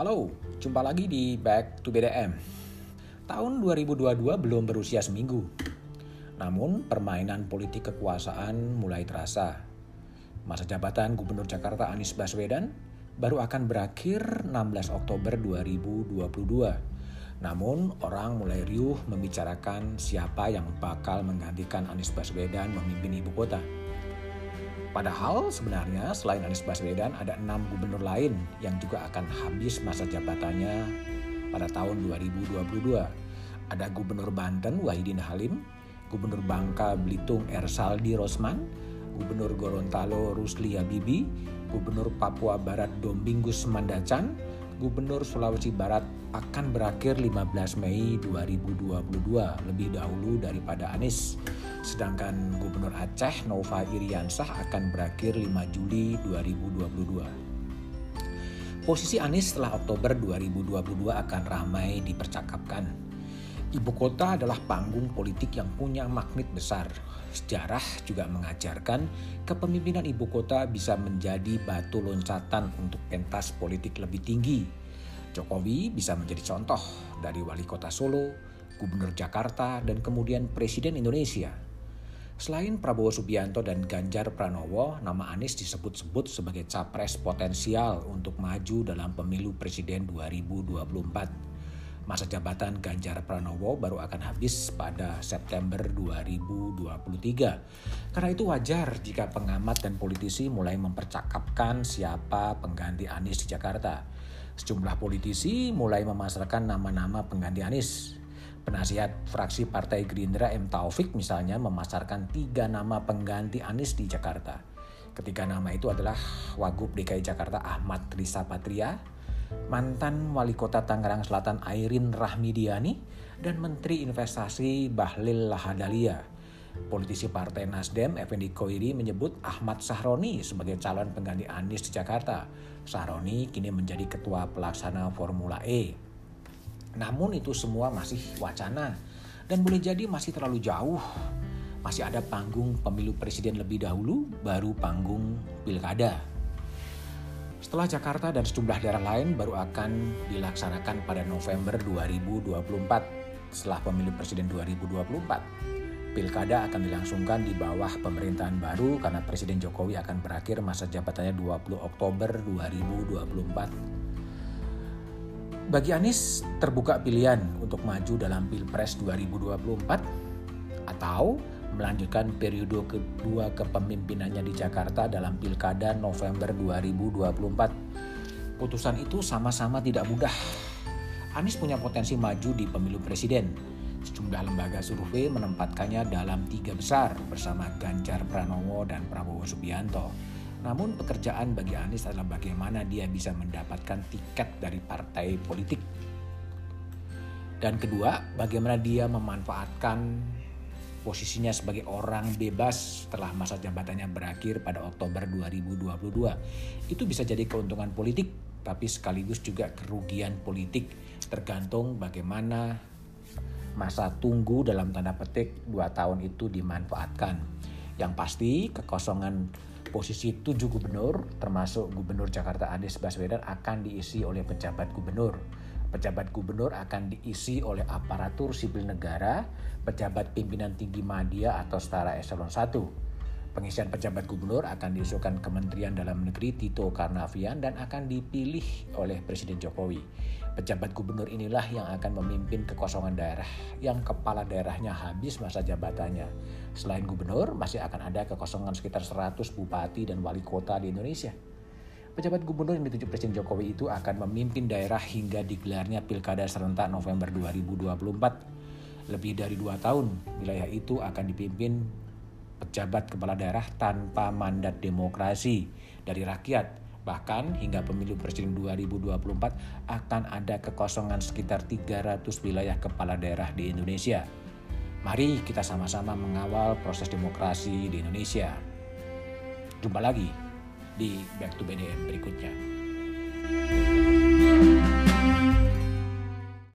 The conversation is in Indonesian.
Halo, jumpa lagi di Back to BDM. Tahun 2022 belum berusia seminggu. Namun permainan politik kekuasaan mulai terasa. Masa jabatan Gubernur Jakarta Anies Baswedan baru akan berakhir 16 Oktober 2022. Namun orang mulai riuh membicarakan siapa yang bakal menggantikan Anies Baswedan memimpin ibu kota. Padahal sebenarnya selain Anies Baswedan ada enam gubernur lain yang juga akan habis masa jabatannya pada tahun 2022. Ada Gubernur Banten Wahidin Halim, Gubernur Bangka Belitung Ersaldi Rosman, Gubernur Gorontalo Rusli Habibi, Gubernur Papua Barat Domingus Mandacan, Gubernur Sulawesi Barat akan berakhir 15 Mei 2022 lebih dahulu daripada Anies. Sedangkan Gubernur Aceh Nova Iriansah akan berakhir 5 Juli 2022. Posisi Anies setelah Oktober 2022 akan ramai dipercakapkan. Ibu kota adalah panggung politik yang punya magnet besar. Sejarah juga mengajarkan kepemimpinan ibu kota bisa menjadi batu loncatan untuk pentas politik lebih tinggi Jokowi bisa menjadi contoh dari wali kota Solo, gubernur Jakarta, dan kemudian presiden Indonesia. Selain Prabowo Subianto dan Ganjar Pranowo, nama Anies disebut-sebut sebagai capres potensial untuk maju dalam pemilu presiden 2024. Masa jabatan Ganjar Pranowo baru akan habis pada September 2023. Karena itu wajar jika pengamat dan politisi mulai mempercakapkan siapa pengganti Anies di Jakarta. Sejumlah politisi mulai memasarkan nama-nama pengganti Anies. Penasihat fraksi Partai Gerindra M. Taufik misalnya memasarkan tiga nama pengganti Anies di Jakarta. Ketiga nama itu adalah Wagub DKI Jakarta Ahmad Risa Patria, mantan Wali Kota Tangerang Selatan Airin Rahmidiani, dan Menteri Investasi Bahlil Lahadalia. Politisi Partai Nasdem, Effendi Koiri menyebut Ahmad Sahroni sebagai calon pengganti Anies di Jakarta. Sahroni kini menjadi ketua pelaksana Formula E. Namun itu semua masih wacana dan boleh jadi masih terlalu jauh. Masih ada panggung pemilu presiden lebih dahulu, baru panggung pilkada. Setelah Jakarta dan sejumlah daerah lain baru akan dilaksanakan pada November 2024 setelah pemilu presiden 2024. Pilkada akan dilangsungkan di bawah pemerintahan baru karena Presiden Jokowi akan berakhir masa jabatannya 20 Oktober 2024. Bagi Anies terbuka pilihan untuk maju dalam Pilpres 2024 atau melanjutkan periode kedua kepemimpinannya di Jakarta dalam Pilkada November 2024. Putusan itu sama-sama tidak mudah. Anies punya potensi maju di pemilu presiden Sejumlah lembaga survei menempatkannya dalam tiga besar bersama Ganjar Pranowo dan Prabowo Subianto. Namun pekerjaan bagi Anies adalah bagaimana dia bisa mendapatkan tiket dari partai politik. Dan kedua, bagaimana dia memanfaatkan posisinya sebagai orang bebas setelah masa jabatannya berakhir pada Oktober 2022. Itu bisa jadi keuntungan politik, tapi sekaligus juga kerugian politik tergantung bagaimana masa tunggu dalam tanda petik dua tahun itu dimanfaatkan. Yang pasti kekosongan posisi tujuh gubernur termasuk gubernur Jakarta Anies Baswedan akan diisi oleh pejabat gubernur. Pejabat gubernur akan diisi oleh aparatur sipil negara, pejabat pimpinan tinggi media atau setara eselon 1. Pengisian pejabat gubernur akan diusulkan Kementerian Dalam Negeri Tito Karnavian dan akan dipilih oleh Presiden Jokowi. Pejabat gubernur inilah yang akan memimpin kekosongan daerah yang kepala daerahnya habis masa jabatannya. Selain gubernur, masih akan ada kekosongan sekitar 100 bupati dan wali kota di Indonesia. Pejabat gubernur yang ditunjuk Presiden Jokowi itu akan memimpin daerah hingga digelarnya Pilkada serentak November 2024. Lebih dari dua tahun, wilayah itu akan dipimpin pejabat kepala daerah tanpa mandat demokrasi dari rakyat. Bahkan hingga pemilu presiden 2024 akan ada kekosongan sekitar 300 wilayah kepala daerah di Indonesia. Mari kita sama-sama mengawal proses demokrasi di Indonesia. Jumpa lagi di Back to BDM berikutnya. thank you